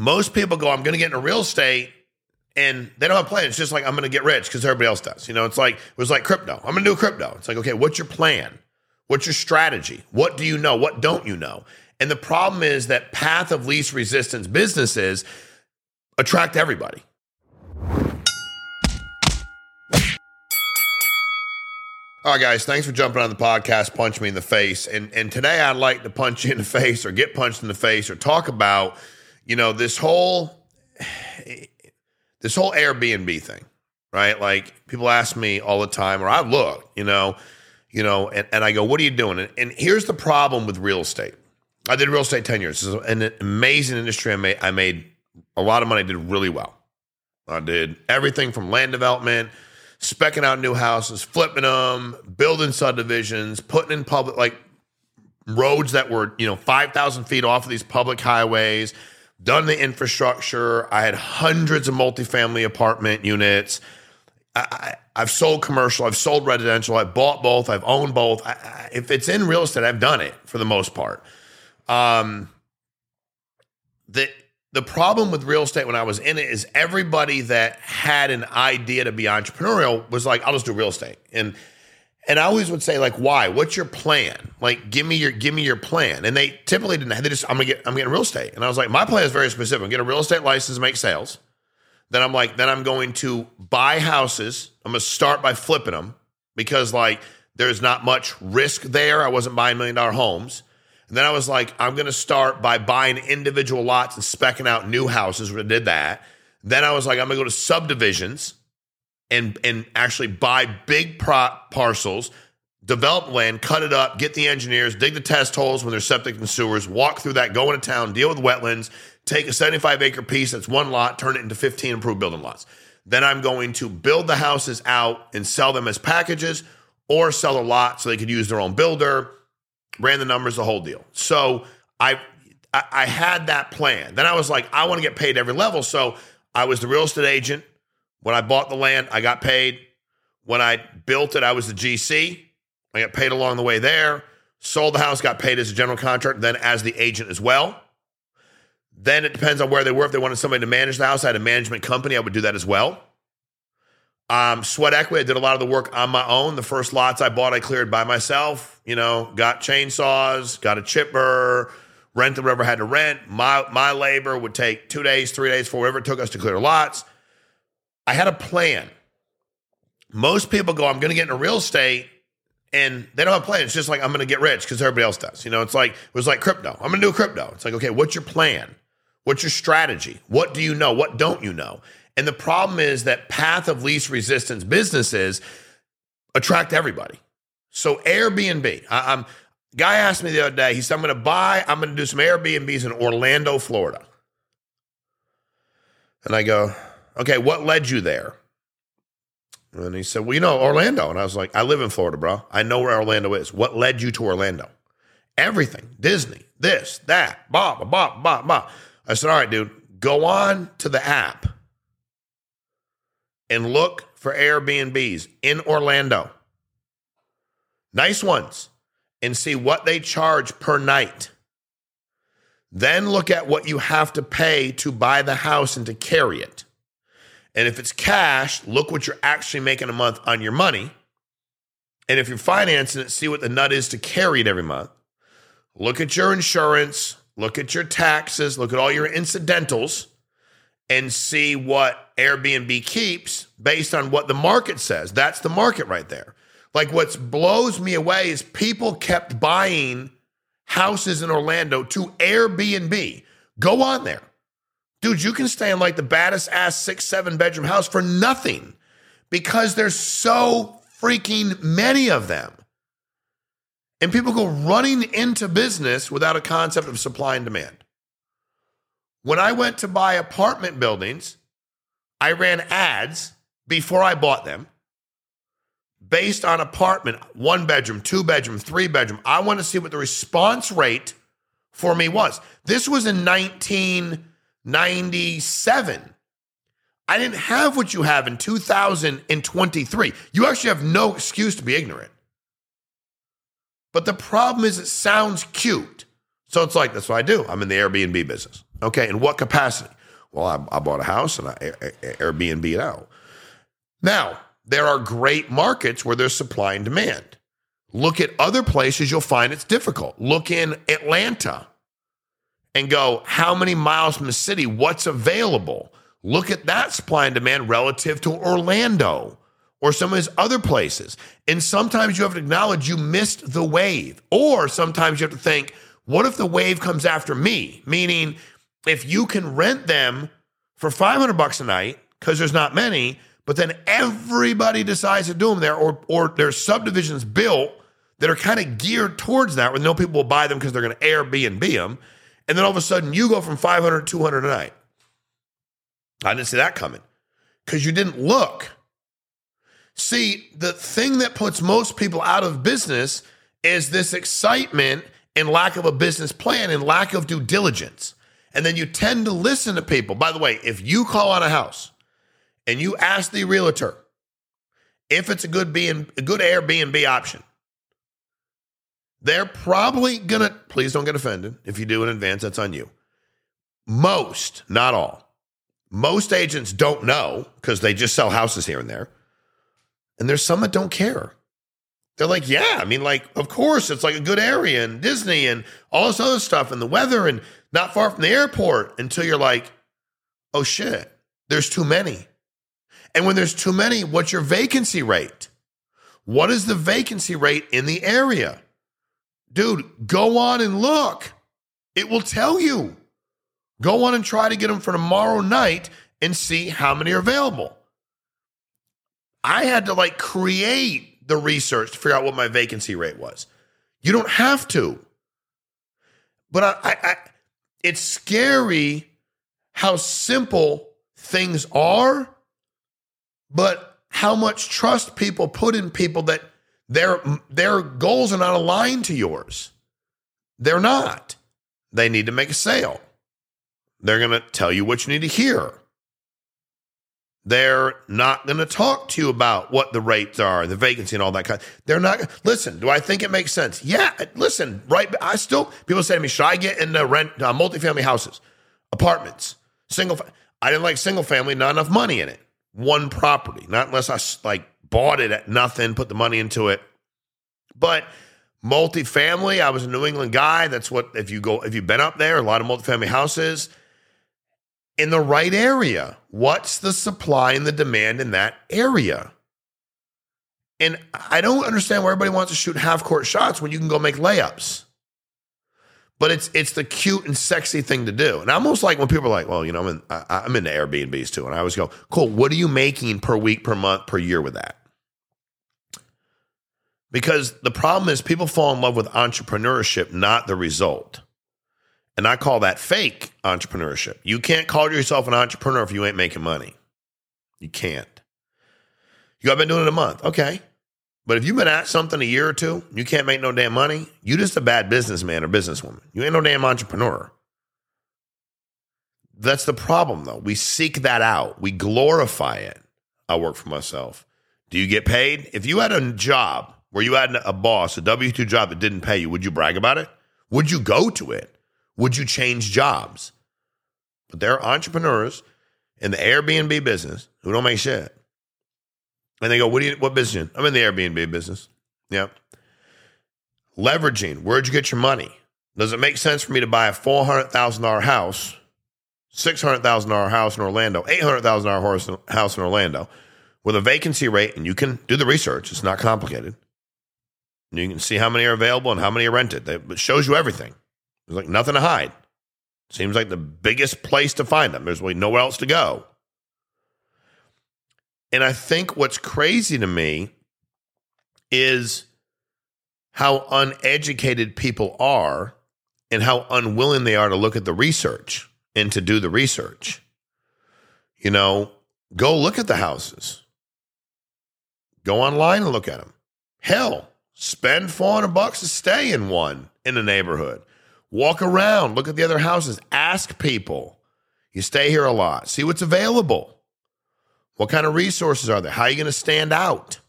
most people go, I'm going to get into real estate and they don't have a plan. It's just like, I'm going to get rich because everybody else does. You know, it's like, it was like crypto. I'm going to do crypto. It's like, okay, what's your plan? What's your strategy? What do you know? What don't you know? And the problem is that path of least resistance businesses attract everybody. All right, guys, thanks for jumping on the podcast, punch me in the face. And and today I'd like to punch you in the face or get punched in the face or talk about, you know, this whole this whole Airbnb thing, right? Like people ask me all the time, or I look, you know, you know, and, and I go, what are you doing? And, and here's the problem with real estate. I did real estate 10 years. It's an amazing industry. I made I made a lot of money, did really well. I did everything from land development specking out new houses, flipping them, building subdivisions, putting in public like roads that were you know five thousand feet off of these public highways. Done the infrastructure. I had hundreds of multifamily apartment units. I, have sold commercial. I've sold residential. I've bought both. I've owned both. I, I, if it's in real estate, I've done it for the most part. Um, the the problem with real estate when I was in it is everybody that had an idea to be entrepreneurial was like, I'll just do real estate. And and I always would say, like, why? What's your plan? Like, give me your give me your plan. And they typically didn't. They just, I'm gonna get, I'm getting real estate. And I was like, my plan is very specific. I'm gonna get a real estate license, make sales. Then I'm like, then I'm going to buy houses. I'm gonna start by flipping them because like there's not much risk there. I wasn't buying million dollar homes. And then I was like, I'm to start by buying individual lots and specking out new houses. We did that. Then I was like, I'm to go to subdivisions and and actually buy big pro- parcels, develop land, cut it up, get the engineers, dig the test holes when there's septic and sewers, walk through that, go into town, deal with wetlands, take a 75 acre piece that's one lot, turn it into 15 improved building lots. Then I'm going to build the houses out and sell them as packages or sell a lot so they could use their own builder ran the numbers, the whole deal. So I I had that plan. Then I was like, I want to get paid every level. So I was the real estate agent. When I bought the land, I got paid. When I built it, I was the GC. I got paid along the way there. Sold the house, got paid as a general contractor, then as the agent as well. Then it depends on where they were. If they wanted somebody to manage the house, I had a management company. I would do that as well. Um, sweat equity, I did a lot of the work on my own. The first lots I bought, I cleared by myself. You know, got chainsaws, got a chipper, rented whatever had to rent. My my labor would take two days, three days, for whatever it took us to clear lots. I had a plan. Most people go, I'm going to get into real estate, and they don't have a plan. It's just like I'm going to get rich because everybody else does. You know, it's like it was like crypto. I'm going to do crypto. It's like, okay, what's your plan? What's your strategy? What do you know? What don't you know? And the problem is that path of least resistance businesses attract everybody. So Airbnb, I, am guy asked me the other day. He said, "I'm going to buy. I'm going to do some Airbnbs in Orlando, Florida." And I go, "Okay, what led you there?" And he said, "Well, you know Orlando." And I was like, "I live in Florida, bro. I know where Orlando is. What led you to Orlando?" Everything, Disney, this, that, blah, blah, blah, blah, blah. I said, "All right, dude, go on to the app." and look for Airbnbs in Orlando. Nice ones. And see what they charge per night. Then look at what you have to pay to buy the house and to carry it. And if it's cash, look what you're actually making a month on your money. And if you're financing it, see what the nut is to carry it every month. Look at your insurance, look at your taxes, look at all your incidentals and see what Airbnb keeps based on what the market says. That's the market right there. Like what blows me away is people kept buying houses in Orlando to Airbnb. Go on there. Dude, you can stay in like the baddest ass six, seven bedroom house for nothing because there's so freaking many of them. And people go running into business without a concept of supply and demand. When I went to buy apartment buildings, I ran ads before I bought them based on apartment, one bedroom, two bedroom, three bedroom. I want to see what the response rate for me was. This was in 1997. I didn't have what you have in 2023. You actually have no excuse to be ignorant. But the problem is, it sounds cute. So it's like, that's what I do. I'm in the Airbnb business. Okay, in what capacity? Well, I, I bought a house and I Airbnb it out. Now, there are great markets where there's supply and demand. Look at other places, you'll find it's difficult. Look in Atlanta and go, how many miles from the city? What's available? Look at that supply and demand relative to Orlando or some of his other places. And sometimes you have to acknowledge you missed the wave. Or sometimes you have to think, what if the wave comes after me? Meaning, if you can rent them for 500 bucks a night, because there's not many, but then everybody decides to do them there, or, or there's subdivisions built that are kind of geared towards that, where no people will buy them because they're going to Airbnb them. And then all of a sudden you go from 500 to 200 a night. I didn't see that coming because you didn't look. See, the thing that puts most people out of business is this excitement and lack of a business plan and lack of due diligence. And then you tend to listen to people. By the way, if you call on a house and you ask the realtor if it's a good being a good Airbnb option, they're probably gonna please don't get offended. If you do in advance, that's on you. Most, not all. Most agents don't know because they just sell houses here and there. And there's some that don't care. They're like, yeah, I mean, like, of course, it's like a good area and Disney and all this other stuff and the weather and not far from the airport until you're like, oh shit, there's too many. And when there's too many, what's your vacancy rate? What is the vacancy rate in the area? Dude, go on and look. It will tell you. Go on and try to get them for tomorrow night and see how many are available. I had to like create the research to figure out what my vacancy rate was. You don't have to. But I, I, I it's scary how simple things are, but how much trust people put in people that their their goals are not aligned to yours. They're not. They need to make a sale. They're going to tell you what you need to hear. They're not going to talk to you about what the rates are, the vacancy, and all that kind. They're not. Listen, do I think it makes sense? Yeah. Listen, right. I still people say to me, should I get into rent uh, multifamily houses, apartments, single? I didn't like single family. Not enough money in it. One property, not unless I like bought it at nothing, put the money into it. But multifamily, I was a New England guy. That's what if you go if you've been up there, a lot of multifamily houses in the right area. What's the supply and the demand in that area? And I don't understand why everybody wants to shoot half court shots when you can go make layups. But it's it's the cute and sexy thing to do. And I almost like when people are like, well, you know, I'm in, I, I'm into Airbnbs too. And I always go, cool, what are you making per week, per month, per year with that? Because the problem is people fall in love with entrepreneurship, not the result. And I call that fake entrepreneurship. You can't call yourself an entrepreneur if you ain't making money. You can't. You, I've been doing it a month. Okay. But if you've been at something a year or two, you can't make no damn money, you just a bad businessman or businesswoman. You ain't no damn entrepreneur. That's the problem, though. We seek that out, we glorify it. I work for myself. Do you get paid? If you had a job where you had a boss, a W 2 job that didn't pay you, would you brag about it? Would you go to it? Would you change jobs? But there are entrepreneurs in the Airbnb business who don't make shit. And they go, What do you what business? I'm in the Airbnb business. Yep. Leveraging. Where'd you get your money? Does it make sense for me to buy a four hundred thousand dollar house, six hundred thousand dollar house in Orlando, eight hundred thousand dollar house in Orlando, with a vacancy rate, and you can do the research. It's not complicated. You can see how many are available and how many are rented. It shows you everything. There's like nothing to hide. Seems like the biggest place to find them. There's really nowhere else to go. And I think what's crazy to me is how uneducated people are and how unwilling they are to look at the research and to do the research. You know, go look at the houses. Go online and look at them. Hell, spend 400 bucks to stay in one in the neighborhood. Walk around, look at the other houses, ask people. You stay here a lot, see what's available. What kind of resources are there? How are you going to stand out?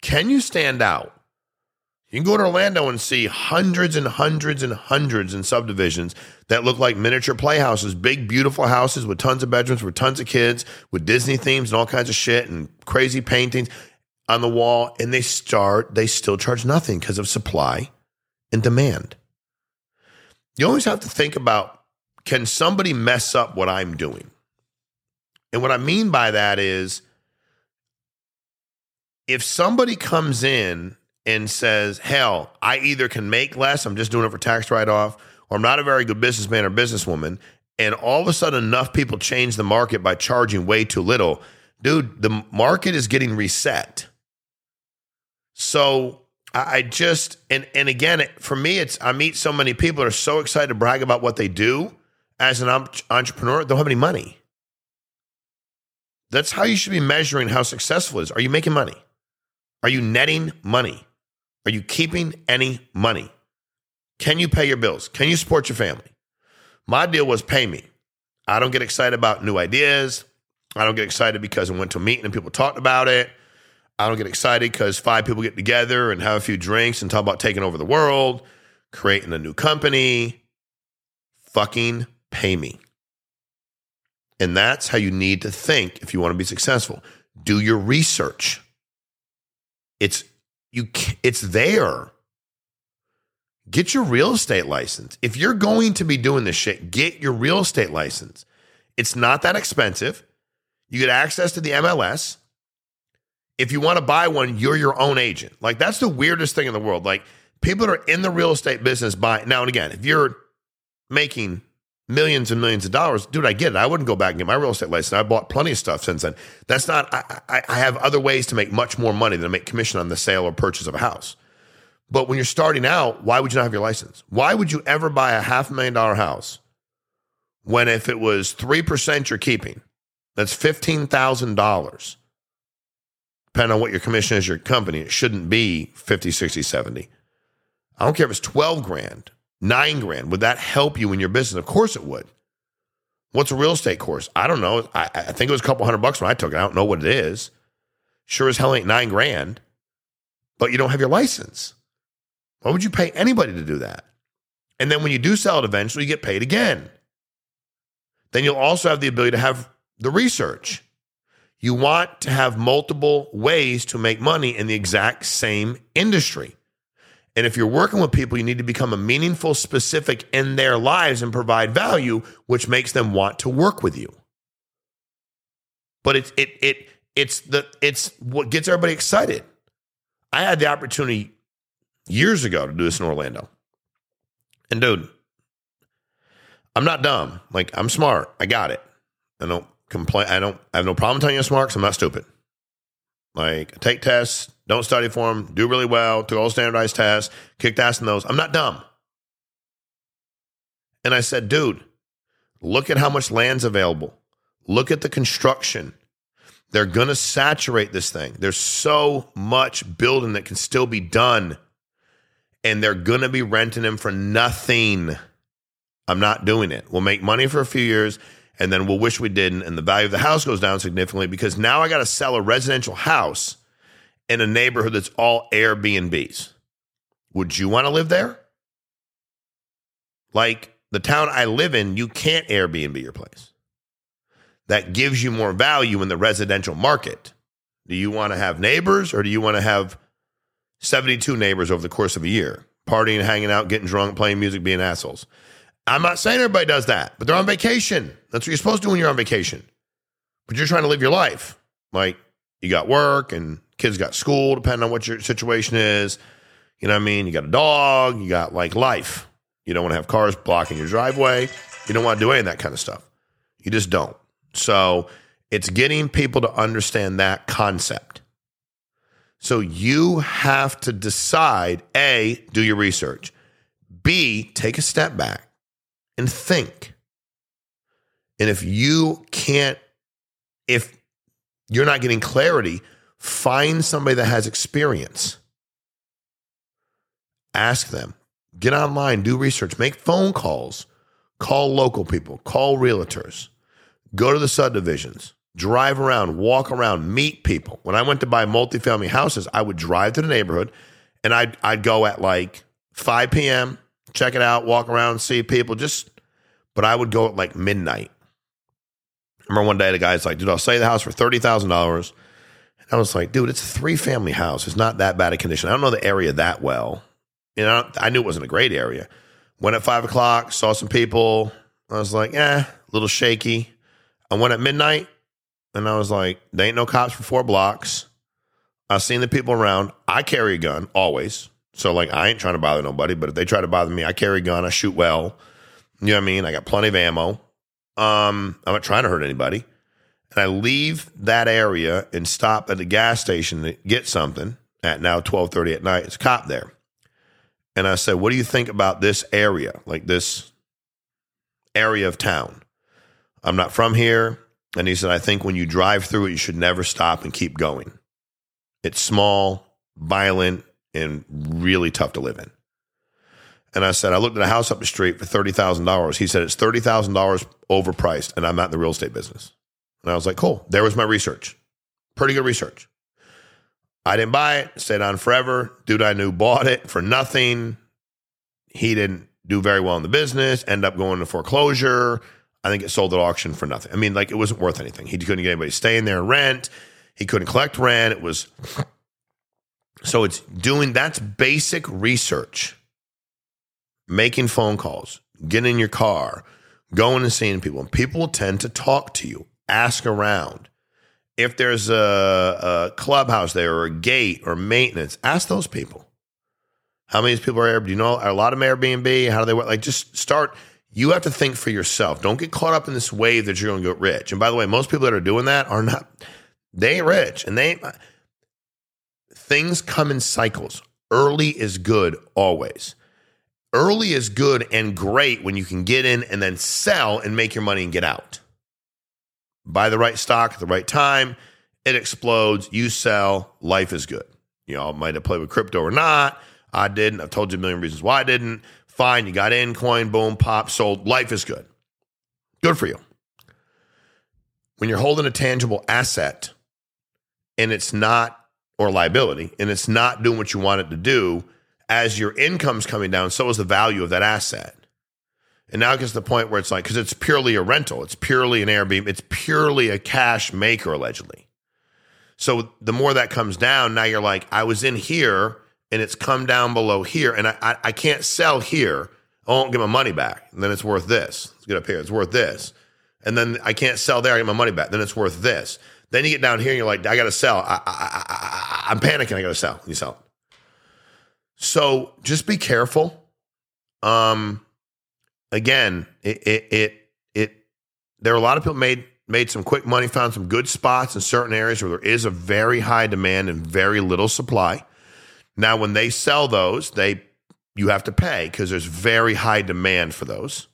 Can you stand out? You can go to Orlando and see hundreds and hundreds and hundreds in subdivisions that look like miniature playhouses, big, beautiful houses with tons of bedrooms, with tons of kids, with Disney themes and all kinds of shit and crazy paintings on the wall. And they start, they still charge nothing because of supply and demand. You always have to think about can somebody mess up what I'm doing? And what I mean by that is if somebody comes in and says, hell, I either can make less, I'm just doing it for tax write off, or I'm not a very good businessman or businesswoman, and all of a sudden enough people change the market by charging way too little, dude, the market is getting reset. So I just and and again, for me, it's I meet so many people that are so excited to brag about what they do as an entrepreneur. They don't have any money. That's how you should be measuring how successful is. Are you making money? Are you netting money? Are you keeping any money? Can you pay your bills? Can you support your family? My deal was pay me. I don't get excited about new ideas. I don't get excited because I went to a meeting and people talked about it. I don't get excited because five people get together and have a few drinks and talk about taking over the world, creating a new company. Fucking pay me. And that's how you need to think if you want to be successful. Do your research. It's you it's there. Get your real estate license. If you're going to be doing this shit, get your real estate license. It's not that expensive. You get access to the MLS. If you want to buy one, you're your own agent. Like that's the weirdest thing in the world. Like people that are in the real estate business buy now and again, if you're making millions and millions of dollars, dude, I get it. I wouldn't go back and get my real estate license. I bought plenty of stuff since then. That's not, I, I, I have other ways to make much more money than to make commission on the sale or purchase of a house. But when you're starting out, why would you not have your license? Why would you ever buy a half million dollar house when if it was 3% you're keeping, that's $15,000. Depending on what your commission is, your company, it shouldn't be 50, 60, 70. I don't care if it's 12 grand nine grand. Would that help you in your business? Of course it would. What's a real estate course? I don't know. I, I, think it was a couple hundred bucks when I took it. I don't know what it is. Sure as hell ain't nine grand, but you don't have your license. Why would you pay anybody to do that? And then when you do sell it eventually, you get paid again. Then you'll also have the ability to have the research. You want to have multiple ways to make money in the exact same industry. And if you're working with people, you need to become a meaningful, specific in their lives and provide value, which makes them want to work with you. But it's it it it's the it's what gets everybody excited. I had the opportunity years ago to do this in Orlando. And dude, I'm not dumb. Like I'm smart. I got it. I don't complain. I don't I have no problem telling you smart I'm not stupid. Like take tests, don't study for them, do really well, took all standardized tests, kicked ass in those. I'm not dumb. And I said, dude, look at how much land's available. Look at the construction. They're going to saturate this thing. There's so much building that can still be done. And they're going to be renting them for nothing. I'm not doing it. We'll make money for a few years and then we'll wish we didn't. And the value of the house goes down significantly because now I got to sell a residential house in a neighborhood that's all Airbnbs. Would you want to live there? Like the town I live in, you can't Airbnb your place. That gives you more value in the residential market. Do you want to have neighbors or do you want to have 72 neighbors over the course of a year, partying, hanging out, getting drunk, playing music, being assholes? I'm not saying everybody does that, but they're on vacation. That's what you're supposed to do when you're on vacation. But you're trying to live your life. Like you got work and kids got school, depending on what your situation is. You know what I mean? You got a dog, you got like life. You don't want to have cars blocking your driveway. You don't want to do any of that kind of stuff. You just don't. So it's getting people to understand that concept. So you have to decide A, do your research, B, take a step back and think. And if you can't, if you're not getting clarity, find somebody that has experience. Ask them, get online, do research, make phone calls, call local people, call realtors, go to the subdivisions, drive around, walk around, meet people. When I went to buy multifamily houses, I would drive to the neighborhood And I'd, I'd go at like 5 p.m., check it out, walk around, see people, just, but I would go at like midnight. I remember one day the guy's like, dude, I'll sell you the house for $30,000. I was like, dude, it's a three family house. It's not that bad a condition. I don't know the area that well. You know, I knew it wasn't a great area. Went at five o'clock, saw some people. I was like, eh, a little shaky. I went at midnight and I was like, there ain't no cops for four blocks. I seen the people around. I carry a gun always. So like I ain't trying to bother nobody, but if they try to bother me, I carry a gun. I shoot well. You know what I mean? I got plenty of ammo. Um, I'm not trying to hurt anybody. And I leave that area and stop at the gas station to get something at now 12:30 at night. It's a cop there. And I said, "What do you think about this area? Like this area of town?" I'm not from here. And he said, I think when you drive through it, you should never stop and keep going. It's small, violent, and really tough to live in. And I said, I looked at a house up the street for $30,000. He said, it's $30,000 overpriced, and I'm not in the real estate business. And I was like, cool. There was my research. Pretty good research. I didn't buy it, stayed on forever. Dude I knew bought it for nothing. He didn't do very well in the business, end up going to foreclosure. I think it sold at auction for nothing. I mean, like it wasn't worth anything. He couldn't get anybody staying there and rent. He couldn't collect rent. It was so it's doing that's basic research, making phone calls, getting in your car, going and seeing people. People will tend to talk to you, ask around. If there's a, a clubhouse there or a gate or maintenance, ask those people. How many people are there? Do you know a lot of them Airbnb? How do they work? Like just start you have to think for yourself. Don't get caught up in this wave that you're going to get rich. And by the way, most people that are doing that are not, they ain't rich. And they things come in cycles. Early is good always. Early is good and great when you can get in and then sell and make your money and get out. Buy the right stock at the right time, it explodes, you sell, life is good. You know, might have played with crypto or not. I didn't. I've told you a million reasons why I didn't. Fine, you got in, coin, boom, pop, sold. Life is good. Good for you. When you're holding a tangible asset and it's not, or liability, and it's not doing what you want it to do, as your income's coming down, so is the value of that asset. And now it gets to the point where it's like, because it's purely a rental, it's purely an Airbnb, it's purely a cash maker, allegedly. So the more that comes down, now you're like, I was in here and it's come down below here, and I, I, I can't sell here. I won't get my money back. And then it's worth this. Let's get up here. It's worth this. And then I can't sell there. I get my money back. Then it's worth this. Then you get down here and you're like, I got to sell. I, I, I, I'm panicking. I got to sell. You sell. So just be careful. Um, again, it, it, it, it, there are a lot of people made made some quick money, found some good spots in certain areas where there is a very high demand and very little supply. Now, when they sell those, they you have to pay because there's very high demand for those.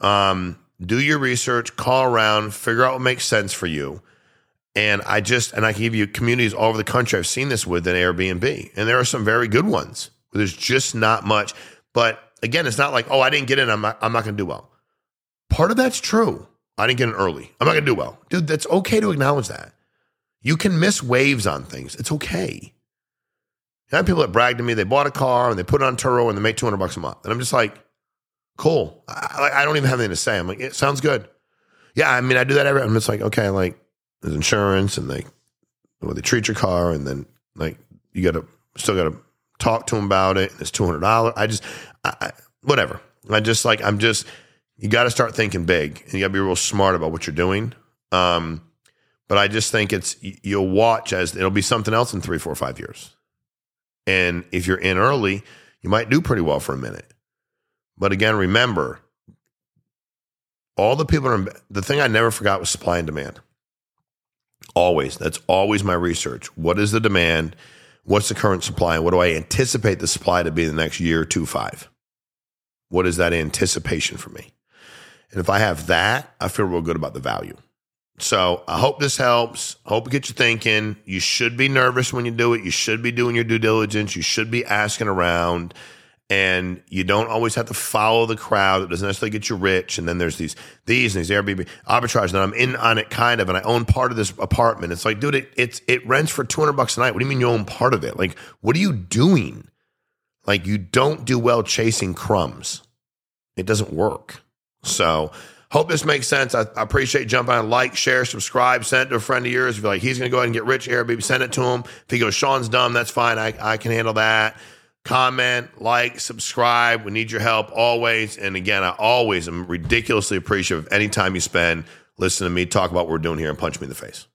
Um, do your research, call around, figure out what makes sense for you. And I just and I can give you communities all over the country. I've seen this with an Airbnb, and there are some very good ones. There's just not much. But again, it's not like oh, I didn't get in. I'm not, I'm not going to do well. Part of that's true. I didn't get in early. I'm not going to do well, dude. That's okay to acknowledge that. You can miss waves on things. It's okay. I have people that brag to me they bought a car and they put it on Turo and they make 200 bucks a month. And I'm just like, cool. I, I don't even have anything to say. I'm like, it sounds good. Yeah, I mean, I do that every. I'm just like, okay, like there's insurance and they, well, they treat your car and then like you got to still got to talk to them about it. and It's two hundred dollars. I just, I, I, whatever. I just like I'm just. You got to start thinking big and you got to be real smart about what you're doing. Um, but I just think it's you'll watch as it'll be something else in three, four, five years. And if you're in early, you might do pretty well for a minute. But again, remember, all the people are, the thing I never forgot was supply and demand. Always. That's always my research. What is the demand? What's the current supply? And what do I anticipate the supply to be in the next year, two, five? What is that anticipation for me? And if I have that, I feel real good about the value. So I hope this helps. Hope it gets you thinking. You should be nervous when you do it. You should be doing your due diligence. You should be asking around. And you don't always have to follow the crowd. It doesn't necessarily get you rich. And then there's these these and these Airbnb arbitrage. that I'm in on it kind of, and I own part of this apartment. It's like, dude, it it's it rents for 200 bucks a night. What do you mean you own part of it? Like, what are you doing? Like, you don't do well chasing crumbs. It doesn't work. So. Hope this makes sense. I, I appreciate jumping on, like, share, subscribe, send it to a friend of yours. If you're like, he's going to go ahead and get rich Airbnb, send it to him. If he goes, Shawn's dumb, that's fine. I, I can handle that comment, like, subscribe. We need your help always. And again, I always am ridiculously appreciative of any time you spend listening to me talk about what we're doing here and punch me in the face.